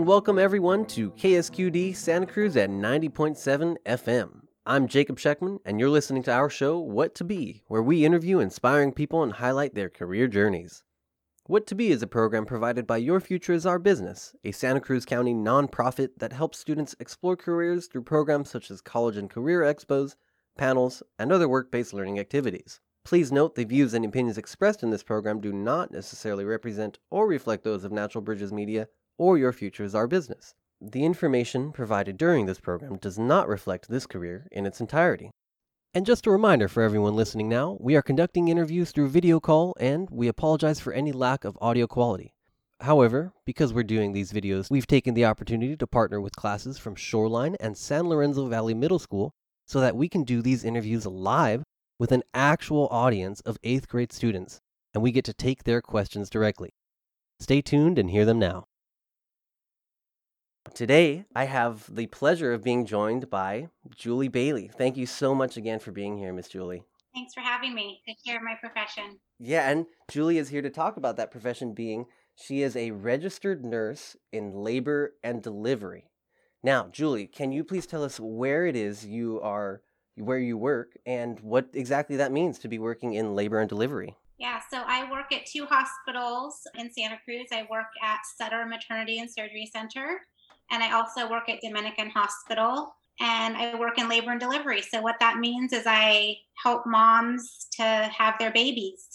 And welcome everyone to KSQD Santa Cruz at 90.7 FM. I'm Jacob Scheckman, and you're listening to our show, What to Be, where we interview inspiring people and highlight their career journeys. What to Be is a program provided by Your Future is Our Business, a Santa Cruz County nonprofit that helps students explore careers through programs such as college and career expos, panels, and other work based learning activities. Please note the views and opinions expressed in this program do not necessarily represent or reflect those of Natural Bridges Media or Your Future is Our Business. The information provided during this program does not reflect this career in its entirety. And just a reminder for everyone listening now, we are conducting interviews through video call and we apologize for any lack of audio quality. However, because we're doing these videos, we've taken the opportunity to partner with classes from Shoreline and San Lorenzo Valley Middle School so that we can do these interviews live with an actual audience of 8th grade students, and we get to take their questions directly. Stay tuned and hear them now. Today, I have the pleasure of being joined by Julie Bailey. Thank you so much again for being here, Miss Julie. Thanks for having me to share my profession. Yeah, and Julie is here to talk about that profession being she is a registered nurse in labor and delivery. Now, Julie, can you please tell us where it is you are where you work and what exactly that means to be working in labor and delivery? Yeah, so I work at two hospitals in Santa Cruz. I work at Sutter Maternity and Surgery Center and I also work at Dominican Hospital and I work in labor and delivery. So what that means is I help moms to have their babies.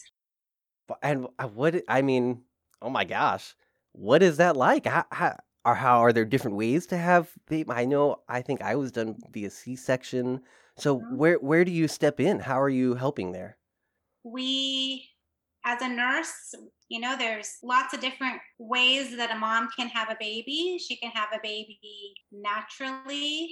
And uh, what I mean, oh my gosh, what is that like? How, how are how are there different ways to have baby? I know I think I was done via C-section. So mm-hmm. where where do you step in? How are you helping there? We as a nurse, you know, there's lots of different ways that a mom can have a baby. She can have a baby naturally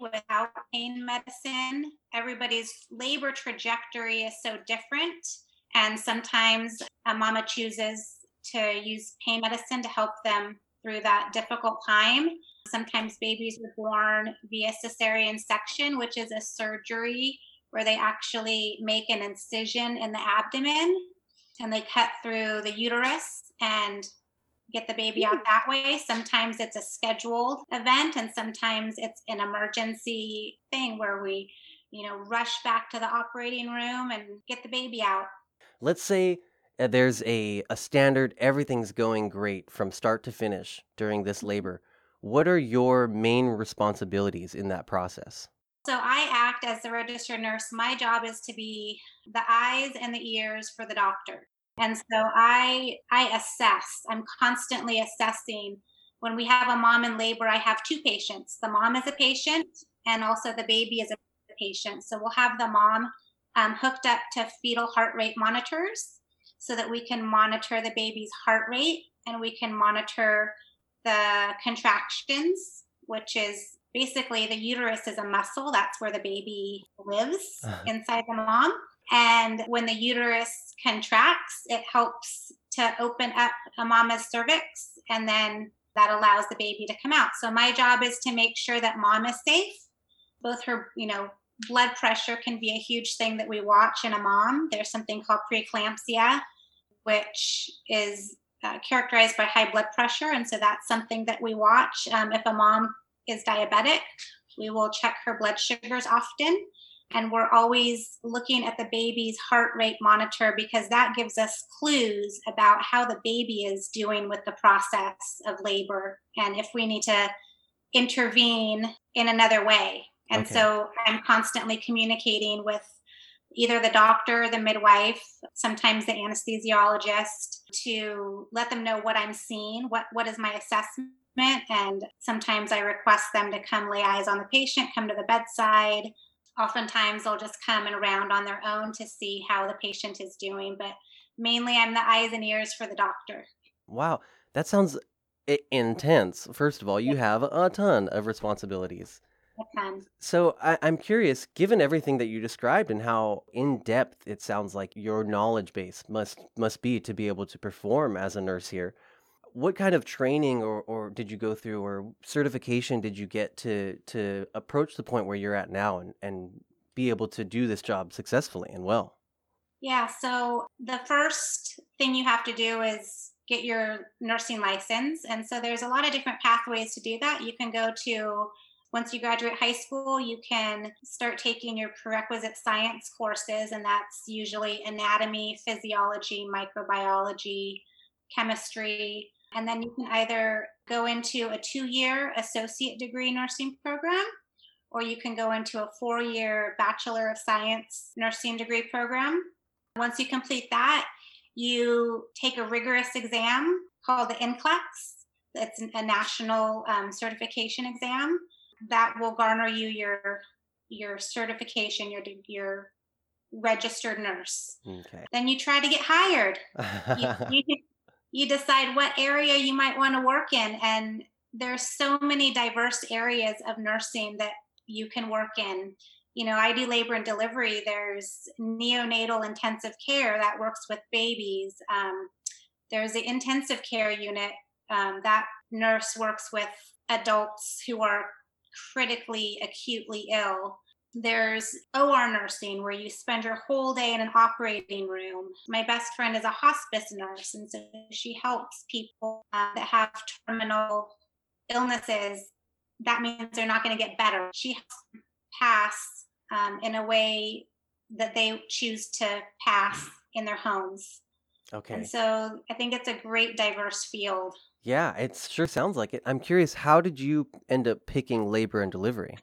without pain medicine. Everybody's labor trajectory is so different. And sometimes a mama chooses to use pain medicine to help them through that difficult time. Sometimes babies are born via cesarean section, which is a surgery where they actually make an incision in the abdomen and they cut through the uterus and get the baby out that way. Sometimes it's a scheduled event, and sometimes it's an emergency thing where we, you know, rush back to the operating room and get the baby out. Let's say uh, there's a, a standard, everything's going great from start to finish during this mm-hmm. labor. What are your main responsibilities in that process? So I act as the registered nurse. My job is to be the eyes and the ears for the doctor. And so I I assess. I'm constantly assessing. When we have a mom in labor, I have two patients. The mom is a patient and also the baby is a patient. So we'll have the mom um, hooked up to fetal heart rate monitors so that we can monitor the baby's heart rate and we can monitor the contractions, which is basically the uterus is a muscle. That's where the baby lives uh-huh. inside the mom. And when the uterus contracts, it helps to open up a mama's cervix and then that allows the baby to come out. So my job is to make sure that mom is safe. Both her, you know, blood pressure can be a huge thing that we watch in a mom. There's something called preeclampsia, which is uh, characterized by high blood pressure. And so that's something that we watch. Um, if a mom is diabetic. We will check her blood sugars often. And we're always looking at the baby's heart rate monitor because that gives us clues about how the baby is doing with the process of labor and if we need to intervene in another way. And okay. so I'm constantly communicating with either the doctor, the midwife, sometimes the anesthesiologist to let them know what I'm seeing, what what is my assessment and sometimes I request them to come lay eyes on the patient, come to the bedside. Oftentimes they'll just come and around on their own to see how the patient is doing, but mainly I'm the eyes and ears for the doctor. Wow, that sounds eh, intense. First of all, you have a ton of responsibilities. A ton. So I, am curious, given everything that you described and how in depth it sounds like your knowledge base must must be to be able to perform as a nurse here, what kind of training or, or did you go through or certification did you get to to approach the point where you're at now and, and be able to do this job successfully and well? Yeah, so the first thing you have to do is get your nursing license. And so there's a lot of different pathways to do that. You can go to once you graduate high school, you can start taking your prerequisite science courses, and that's usually anatomy, physiology, microbiology, chemistry. And then you can either go into a two year associate degree nursing program, or you can go into a four year Bachelor of Science nursing degree program. Once you complete that, you take a rigorous exam called the NCLEX. It's a national um, certification exam that will garner you your your certification, your your registered nurse. Okay. Then you try to get hired. you, you, you decide what area you might want to work in, and there's so many diverse areas of nursing that you can work in. You know, I do labor and delivery. There's neonatal intensive care that works with babies. Um, there's the intensive care unit um, that nurse works with adults who are critically acutely ill. There's OR nursing where you spend your whole day in an operating room. My best friend is a hospice nurse, and so she helps people uh, that have terminal illnesses. That means they're not going to get better. She pass um, in a way that they choose to pass in their homes. Okay. And so I think it's a great diverse field. Yeah, it sure sounds like it. I'm curious, how did you end up picking labor and delivery?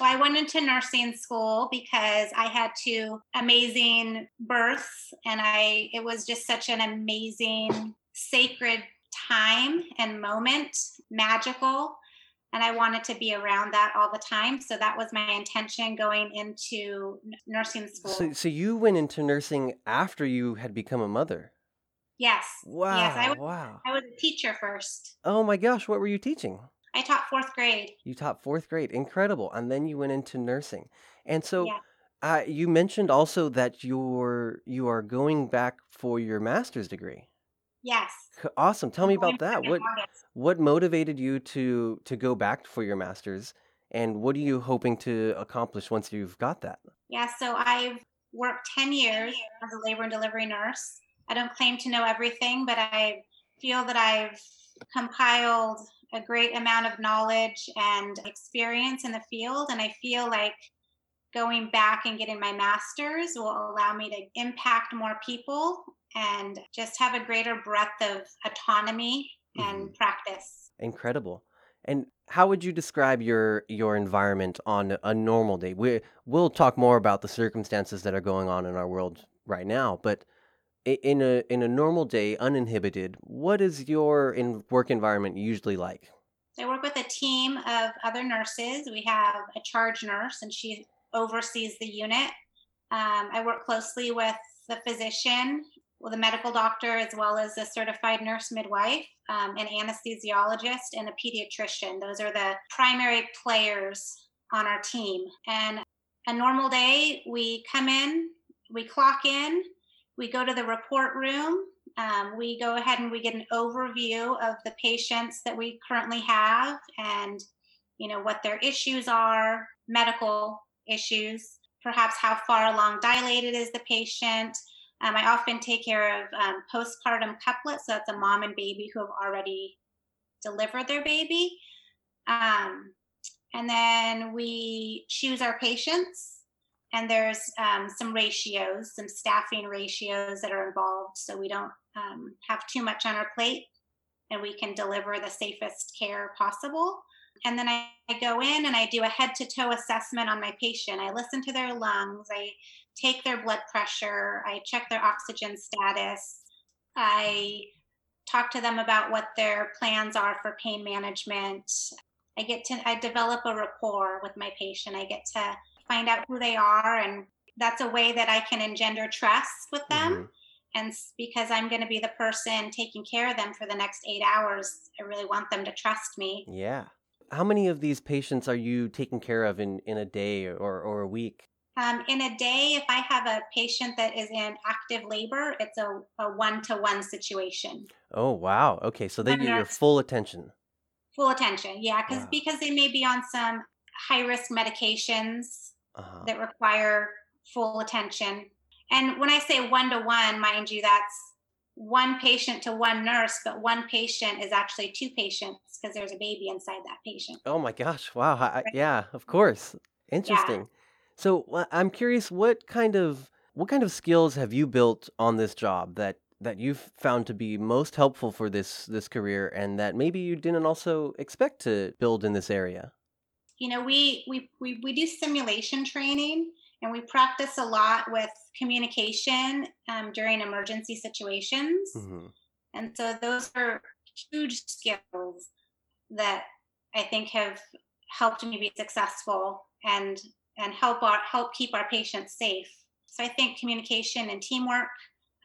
Well, I went into nursing school because I had two amazing births and I it was just such an amazing sacred time and moment, magical, and I wanted to be around that all the time. So that was my intention going into nursing school. So, so you went into nursing after you had become a mother. Yes. Wow. Yes, I was, wow. I was a teacher first. Oh my gosh, what were you teaching? I taught fourth grade. You taught fourth grade. Incredible. And then you went into nursing. And so yeah. uh, you mentioned also that you're you are going back for your master's degree. Yes. Awesome. Tell me about that. What what motivated you to to go back for your master's and what are you hoping to accomplish once you've got that? Yeah, so I've worked 10 years as a labor and delivery nurse I don't claim to know everything, but I feel that I've compiled a great amount of knowledge and experience in the field. And I feel like going back and getting my master's will allow me to impact more people and just have a greater breadth of autonomy and mm-hmm. practice. Incredible. And how would you describe your your environment on a normal day? We we'll talk more about the circumstances that are going on in our world right now, but in a in a normal day, uninhibited, what is your in work environment usually like? I work with a team of other nurses. We have a charge nurse, and she oversees the unit. Um, I work closely with the physician, with a medical doctor, as well as a certified nurse midwife, um, an anesthesiologist, and a pediatrician. Those are the primary players on our team. And a normal day, we come in, we clock in, we go to the report room. Um, we go ahead and we get an overview of the patients that we currently have and you know what their issues are medical issues perhaps how far along dilated is the patient. Um, i often take care of um, postpartum couplets so that's a mom and baby who have already delivered their baby. Um, and then we choose our patients and there's um, some ratios, some staffing ratios that are involved, so we don't um, have too much on our plate, and we can deliver the safest care possible. And then I, I go in and I do a head to toe assessment on my patient. I listen to their lungs, I take their blood pressure, I check their oxygen status, I talk to them about what their plans are for pain management. I get to I develop a rapport with my patient. I get to find out who they are and that's a way that i can engender trust with them mm-hmm. and because i'm going to be the person taking care of them for the next eight hours i really want them to trust me yeah how many of these patients are you taking care of in, in a day or, or a week um, in a day, if I have a patient that is in active labor, it's a, a one-to-one situation. Oh wow! Okay, so they get your full attention. Full attention, yeah, because wow. because they may be on some high-risk medications uh-huh. that require full attention. And when I say one to one, mind you, that's one patient to one nurse, but one patient is actually two patients because there's a baby inside that patient. Oh my gosh! Wow. I, yeah, of course. Interesting. Yeah. So I'm curious, what kind of what kind of skills have you built on this job that that you've found to be most helpful for this this career, and that maybe you didn't also expect to build in this area? You know, we we we, we do simulation training and we practice a lot with communication um, during emergency situations. Mm-hmm. And so those are huge skills that I think have helped me be successful and and help our help keep our patients safe. So I think communication and teamwork,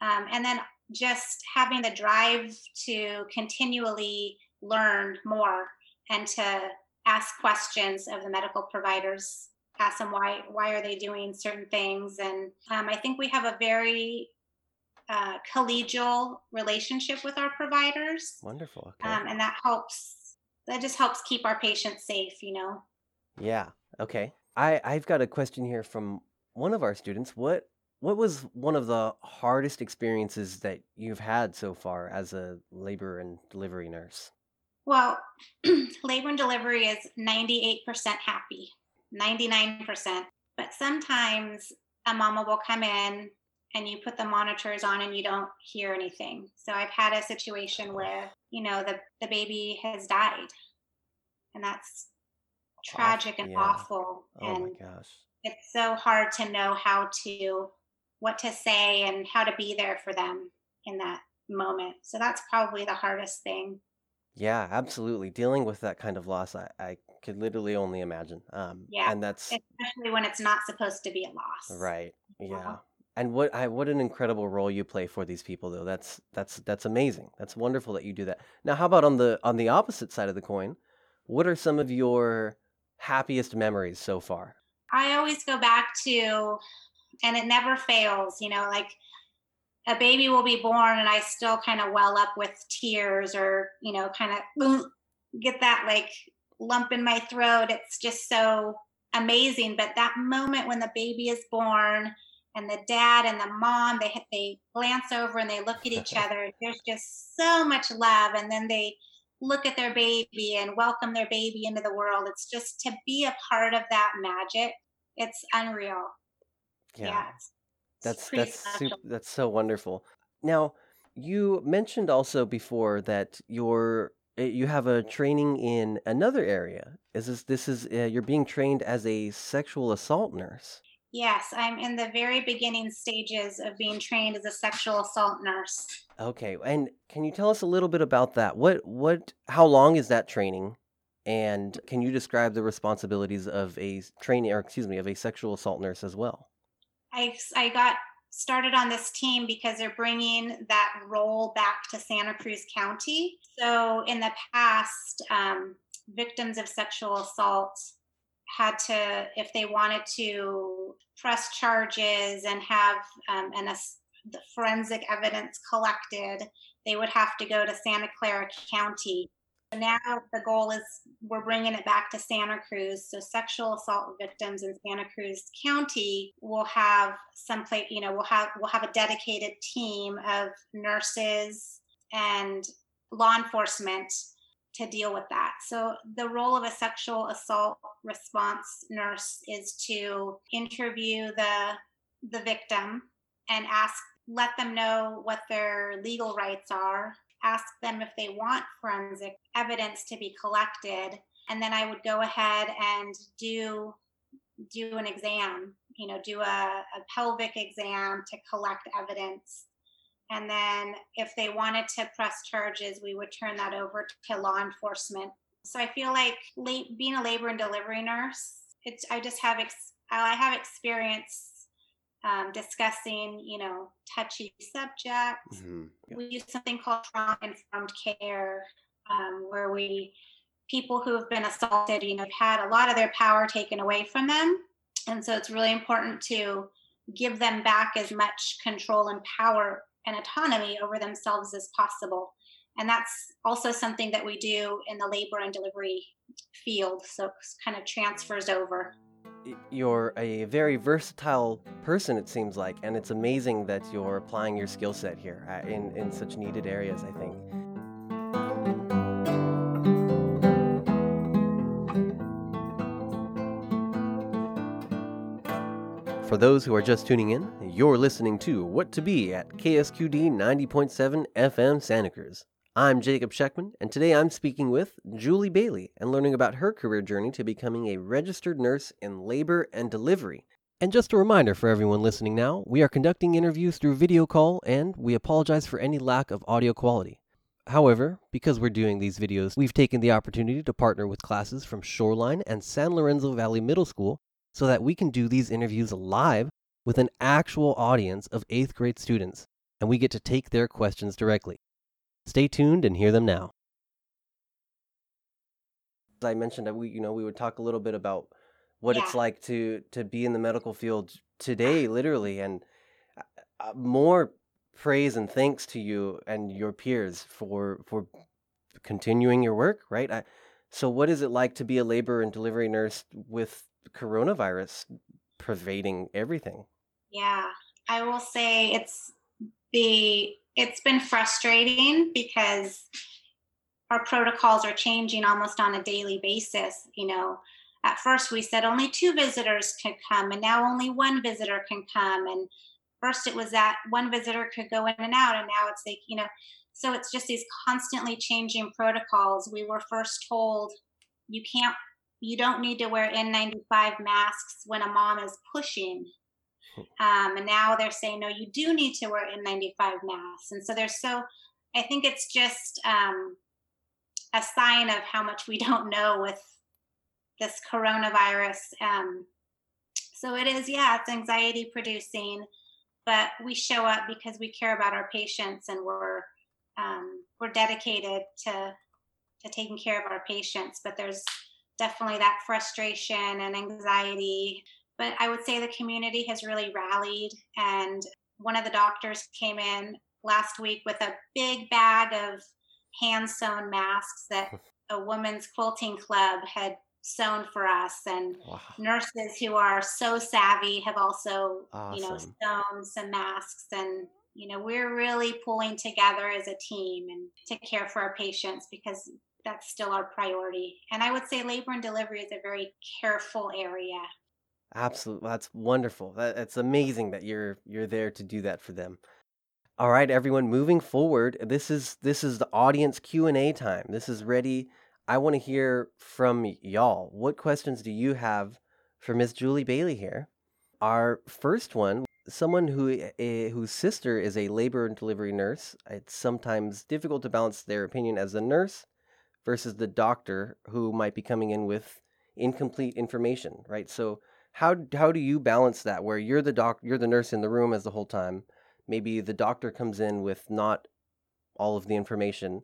um, and then just having the drive to continually learn more and to ask questions of the medical providers ask them why why are they doing certain things? And um, i think we have a very uh, collegial relationship with our providers. Wonderful okay. um, and that helps that just helps keep our patients safe you know? Yeah okay. I i've got a question here from one of our students. What what was one of the hardest experiences that you've had so far as a labor and delivery nurse well labor and delivery is 98% happy 99%. But sometimes a mama will come in and you put the monitors on and you don't hear anything. So I've had a situation where, you know, the, the baby has died. And that's tragic and yeah. awful. Oh and my gosh. It's so hard to know how to what to say and how to be there for them in that moment. So that's probably the hardest thing. Yeah, absolutely. Dealing with that kind of loss, I, I could literally only imagine. Um, yeah, and that's especially when it's not supposed to be a loss. Right. Yeah. And what I what an incredible role you play for these people, though. That's that's that's amazing. That's wonderful that you do that. Now, how about on the on the opposite side of the coin? What are some of your happiest memories so far? I always go back to, and it never fails. You know, like a baby will be born and I still kind of well up with tears or, you know, kind of get that like lump in my throat. It's just so amazing. But that moment when the baby is born and the dad and the mom, they they glance over and they look at each other. There's just so much love. And then they look at their baby and welcome their baby into the world. It's just to be a part of that magic. It's unreal. Yeah. yeah it's, that's that's super, that's so wonderful. Now, you mentioned also before that you're eh, you have a training in another area. Is this this is uh, you're being trained as a sexual assault nurse? Yes, I'm in the very beginning stages of being trained as a sexual assault nurse. Okay, and can you tell us a little bit about that? What what how long is that training? And can you describe the responsibilities of a training or excuse me, of a sexual assault nurse as well? I, I got started on this team because they're bringing that role back to Santa Cruz County. So in the past, um, victims of sexual assault had to, if they wanted to press charges and have um, an, forensic evidence collected, they would have to go to Santa Clara County now the goal is we're bringing it back to Santa Cruz. So sexual assault victims in Santa Cruz County will have some place, you know, we'll have we'll have a dedicated team of nurses and law enforcement to deal with that. So the role of a sexual assault response nurse is to interview the the victim and ask let them know what their legal rights are ask them if they want forensic evidence to be collected and then i would go ahead and do do an exam you know do a, a pelvic exam to collect evidence. And then if they wanted to press charges we would turn that over to law enforcement. So i feel like late, being a labor and delivery nurse it's i just have ex, i have experience um, discussing, you know, touchy subjects. Mm-hmm. We use something called trauma informed care, um, where we people who have been assaulted, you know, have had a lot of their power taken away from them, and so it's really important to give them back as much control and power and autonomy over themselves as possible. And that's also something that we do in the labor and delivery field. So it kind of transfers over. You're a very versatile person, it seems like, and it's amazing that you're applying your skill set here uh, in, in such needed areas, I think. For those who are just tuning in, you're listening to What to Be at KSQD 90.7 FM Santa Cruz. I'm Jacob Scheckman, and today I'm speaking with Julie Bailey and learning about her career journey to becoming a registered nurse in labor and delivery. And just a reminder for everyone listening now, we are conducting interviews through video call and we apologize for any lack of audio quality. However, because we're doing these videos, we've taken the opportunity to partner with classes from Shoreline and San Lorenzo Valley Middle School so that we can do these interviews live with an actual audience of 8th grade students, and we get to take their questions directly. Stay tuned and hear them now. As I mentioned that we, you know, we would talk a little bit about what yeah. it's like to to be in the medical field today, literally, and uh, uh, more praise and thanks to you and your peers for for continuing your work. Right. I, so, what is it like to be a labor and delivery nurse with coronavirus pervading everything. Yeah, I will say it's the it's been frustrating because our protocols are changing almost on a daily basis. You know, at first we said only two visitors could come, and now only one visitor can come. And first it was that one visitor could go in and out, and now it's like, you know, so it's just these constantly changing protocols. We were first told you can't you don't need to wear N95 masks when a mom is pushing. Um, and now they're saying, no, you do need to wear N95 masks. And so there's so, I think it's just um, a sign of how much we don't know with this coronavirus. Um, so it is, yeah, it's anxiety producing, but we show up because we care about our patients and we're um, we're dedicated to to taking care of our patients. But there's definitely that frustration and anxiety. But I would say the community has really rallied. And one of the doctors came in last week with a big bag of hand sewn masks that a women's quilting club had sewn for us and wow. nurses who are so savvy have also awesome. you know sewn some masks and you know we're really pulling together as a team and to care for our patients because that's still our priority. And I would say labor and delivery is a very careful area. Absolutely, that's wonderful. That, it's amazing that you're you're there to do that for them. All right, everyone, moving forward, this is this is the audience Q and A time. This is ready. I want to hear from y'all. What questions do you have for Miss Julie Bailey here? Our first one someone who uh, whose sister is a labor and delivery nurse. It's sometimes difficult to balance their opinion as a nurse versus the doctor who might be coming in with incomplete information, right? So how how do you balance that where you're the doc you're the nurse in the room as the whole time, maybe the doctor comes in with not all of the information.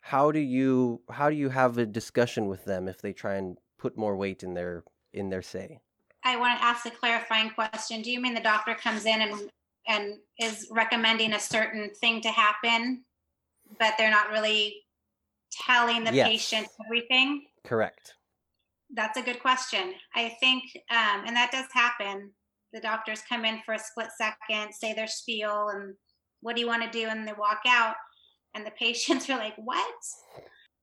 How do you how do you have a discussion with them if they try and put more weight in their in their say? I want to ask a clarifying question. Do you mean the doctor comes in and and is recommending a certain thing to happen, but they're not really telling the yes. patient everything? Correct. That's a good question. I think, um, and that does happen. The doctors come in for a split second, say their spiel, and what do you want to do? And they walk out, and the patients are like, what?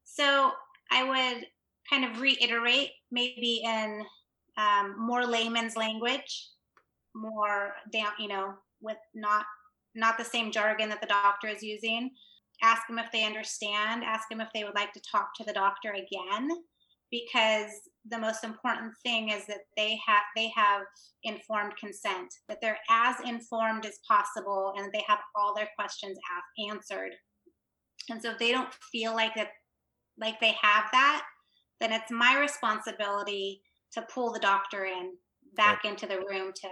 So I would kind of reiterate, maybe in um, more layman's language, more down, you know, with not not the same jargon that the doctor is using ask them if they understand, ask them if they would like to talk to the doctor again because the most important thing is that they have they have informed consent that they're as informed as possible and they have all their questions asked, answered. And so if they don't feel like that like they have that then it's my responsibility to pull the doctor in back into the room to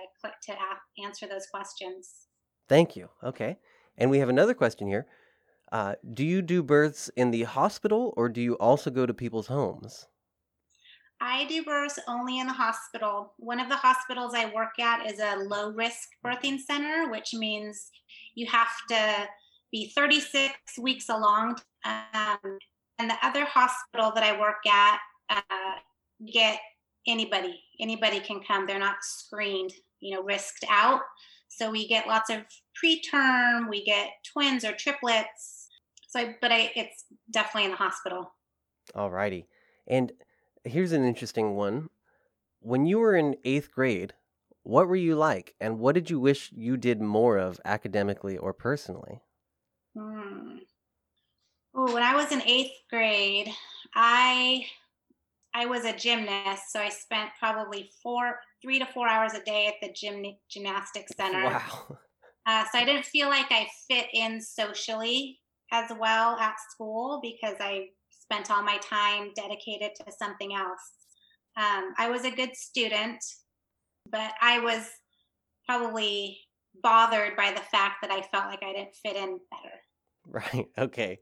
to answer those questions. Thank you. Okay. And we have another question here. Uh, do you do births in the hospital or do you also go to people's homes? I do births only in the hospital. One of the hospitals I work at is a low risk birthing center, which means you have to be 36 weeks along. Um, and the other hospital that I work at uh, get anybody anybody can come. They're not screened you know risked out. So we get lots of preterm we get twins or triplets. So but i it's definitely in the hospital. All righty. And here's an interesting one when you were in eighth grade what were you like and what did you wish you did more of academically or personally hmm. oh when i was in eighth grade i I was a gymnast, so I spent probably four, three to four hours a day at the gym gymnastics center. Wow. Uh, so I didn't feel like I fit in socially as well at school because I spent all my time dedicated to something else. Um, I was a good student, but I was probably bothered by the fact that I felt like I didn't fit in better. Right. Okay.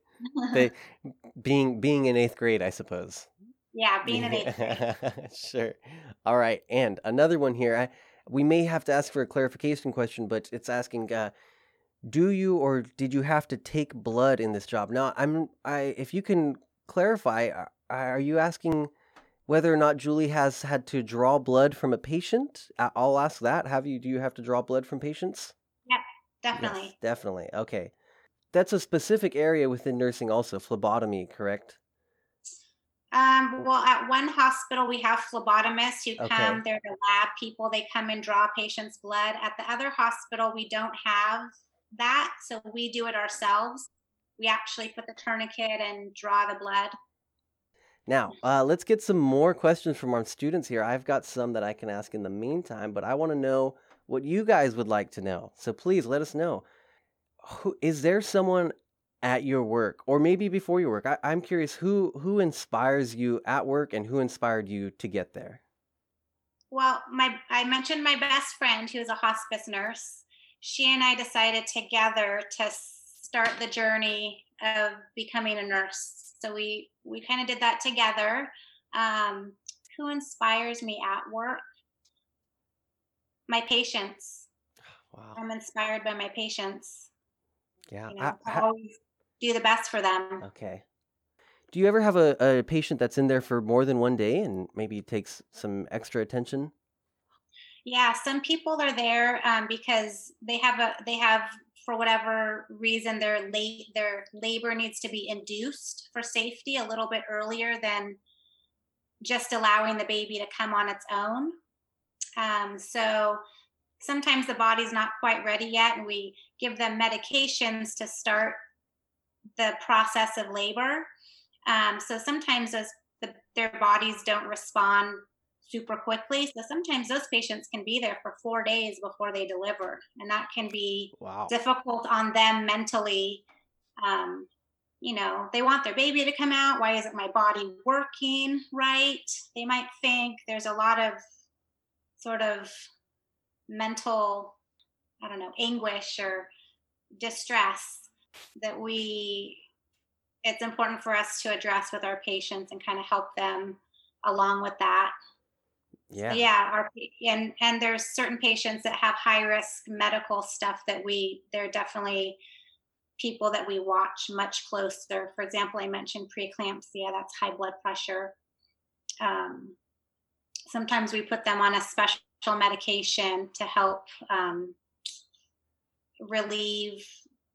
the, being being in eighth grade, I suppose. Yeah, being in eighth grade. sure. All right, and another one here. I, we may have to ask for a clarification question, but it's asking, uh, do you or did you have to take blood in this job? Now, I'm I if you can clarify, uh, are you asking whether or not Julie has had to draw blood from a patient? I'll ask that. Have you? Do you have to draw blood from patients? Yep, definitely. Yes, definitely. Okay, that's a specific area within nursing, also phlebotomy, correct? Um, well, at one hospital, we have phlebotomists who okay. come. They're the lab people. They come and draw patients' blood. At the other hospital, we don't have that. So we do it ourselves. We actually put the tourniquet and draw the blood. Now, uh, let's get some more questions from our students here. I've got some that I can ask in the meantime, but I want to know what you guys would like to know. So please let us know. Who, is there someone at your work or maybe before your work I, i'm curious who who inspires you at work and who inspired you to get there well my i mentioned my best friend who is a hospice nurse she and i decided together to start the journey of becoming a nurse so we we kind of did that together um, who inspires me at work my patients wow. i'm inspired by my patients yeah you know, I, I, always do the best for them. Okay. Do you ever have a, a patient that's in there for more than one day and maybe takes some extra attention? Yeah, some people are there um, because they have a they have for whatever reason their late their labor needs to be induced for safety a little bit earlier than just allowing the baby to come on its own. Um, so sometimes the body's not quite ready yet, and we give them medications to start the process of labor. Um, so sometimes those the, their bodies don't respond super quickly. So sometimes those patients can be there for four days before they deliver, and that can be wow. difficult on them mentally. Um, you know, they want their baby to come out. Why isn't my body working right? They might think there's a lot of sort of mental, I don't know, anguish or distress that we it's important for us to address with our patients and kind of help them along with that yeah yeah and and there's certain patients that have high risk medical stuff that we they're definitely people that we watch much closer for example i mentioned preeclampsia that's high blood pressure um, sometimes we put them on a special medication to help um, relieve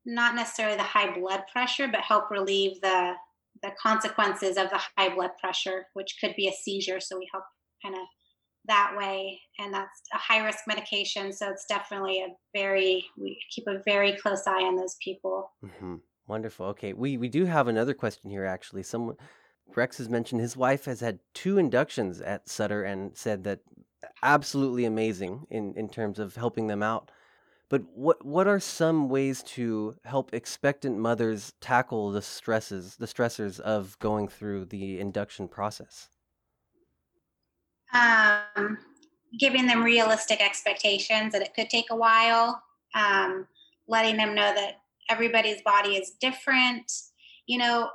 not necessarily the high blood pressure, but help relieve the the consequences of the high blood pressure, which could be a seizure. So we help kind of that way, and that's a high risk medication. So it's definitely a very we keep a very close eye on those people. Mm-hmm. Wonderful. Okay, we we do have another question here. Actually, someone Rex has mentioned his wife has had two inductions at Sutter and said that absolutely amazing in in terms of helping them out. But what what are some ways to help expectant mothers tackle the stresses, the stressors of going through the induction process? Um, giving them realistic expectations that it could take a while. Um, letting them know that everybody's body is different. You know,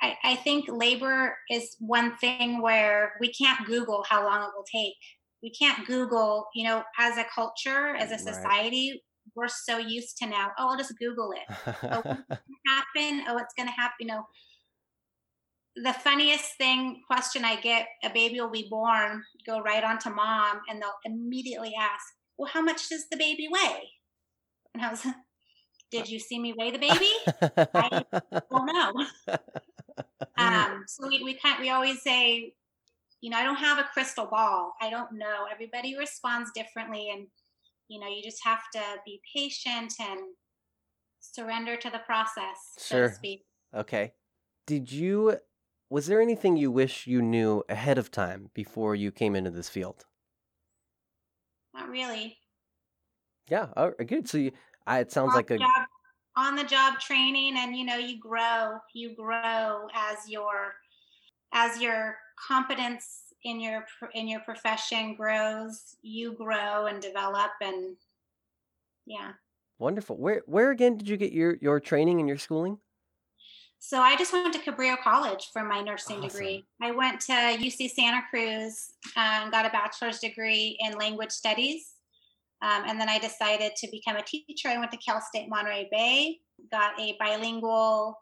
I, I think labor is one thing where we can't Google how long it will take we can't google you know as a culture as a society we're so used to now. Oh, I'll just Google it. oh, happen. Oh, it's going to happen. You know, the funniest thing question I get a baby will be born, go right on to mom, and they'll immediately ask, Well, how much does the baby weigh? And I was, Did you see me weigh the baby? I don't know. Um, so we, we kind we always say, you know, I don't have a crystal ball. I don't know. Everybody responds differently, and you know, you just have to be patient and surrender to the process, sure. so to speak. Okay. Did you was there anything you wish you knew ahead of time before you came into this field? Not really. Yeah, oh, good. So you, I, it sounds on like a job, on the job training, and you know, you grow. You grow as your as your competence in your in your profession grows. You grow and develop, and yeah. wonderful. Where where again did you get your your training and your schooling? So I just went to Cabrillo College for my nursing Awesome. degree. I went to UC Santa Cruz and got a bachelor's degree in language studies. Um, and then I decided to become a teacher. I went to Cal State Monterey Bay, got a bilingual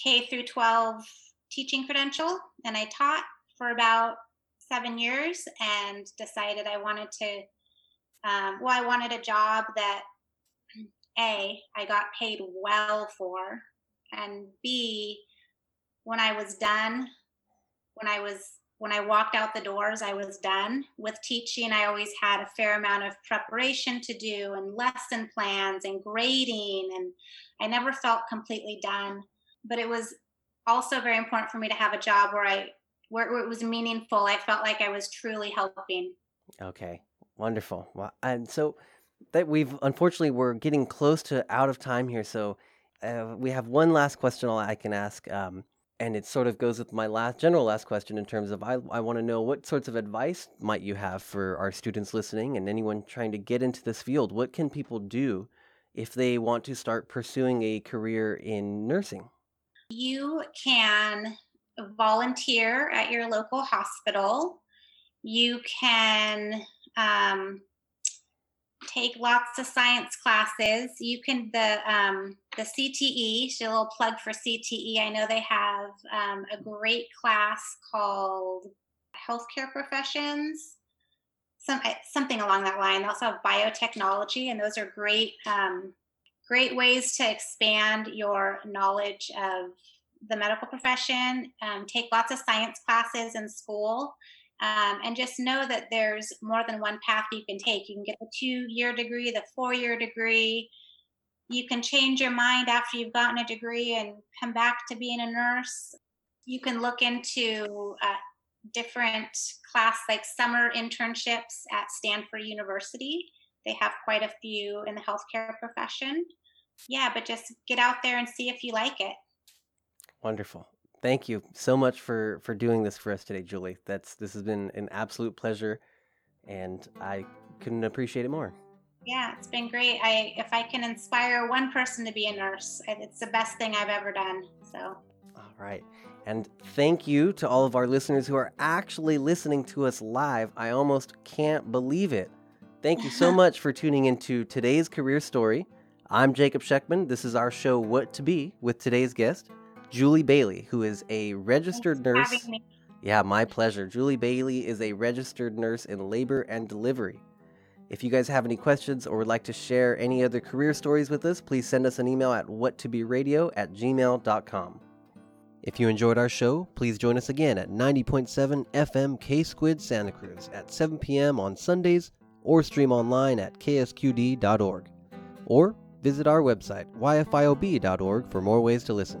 K through 12 teaching credential, and I taught for about seven years and decided I wanted to, um, well, I wanted a job that A, I got paid well for, and b when i was done when i was when i walked out the doors i was done with teaching i always had a fair amount of preparation to do and lesson plans and grading and i never felt completely done but it was also very important for me to have a job where i where, where it was meaningful i felt like i was truly helping Okay, wonderful. Well, and so that we've unfortunately we're getting close to out of time here. So uh, we have one last question I can ask, um, and it sort of goes with my last general last question in terms of I I want to know what sorts of advice might you have for our students listening and anyone trying to get into this field. What can people do if they want to start pursuing a career in nursing? You can volunteer at your local hospital. You can um, take lots of science classes. You can the um, the CTE. So a little plug for CTE. I know they have um, a great class called Healthcare Professions. Some eh, something along that line. They also have biotechnology, and those are great um, great ways to expand your knowledge of the medical profession. Um, take lots of science classes in school. Um, and just know that there's more than one path you can take. You can get the two year degree, the four year degree. You can change your mind after you've gotten a degree and come back to being a nurse. You can look into uh, different class like summer internships at Stanford University. They have quite a few in the healthcare profession. Yeah, but just get out there and see if you like it. Wonderful. Thank you so much for for doing this for us today, Julie. That's this has been an absolute pleasure, and I couldn't appreciate it more. Yeah, it's been great. I if I can inspire one person to be a nurse, it's the best thing I've ever done. So, All right. And thank you to all of our listeners who are actually listening to us live. I almost can't believe it. Thank you so much for tuning into today's career story. I'm Jacob Scheckman. This is our show, What to Be, with today's guest, Julie Bailey, who is a registered thanks nurse. Yeah, my pleasure. Julie Bailey is a registered nurse in labor and delivery. If you guys have any questions or would like to share any other career stories with us, please send us an email at whattoberadio at gmail.com. If you enjoyed our show, please join us again at 90.7 FM K Squid Santa Cruz at 7 p.m. on Sundays or stream online at ksqd.org. Or visit our website, yfiob.org, for more ways to listen.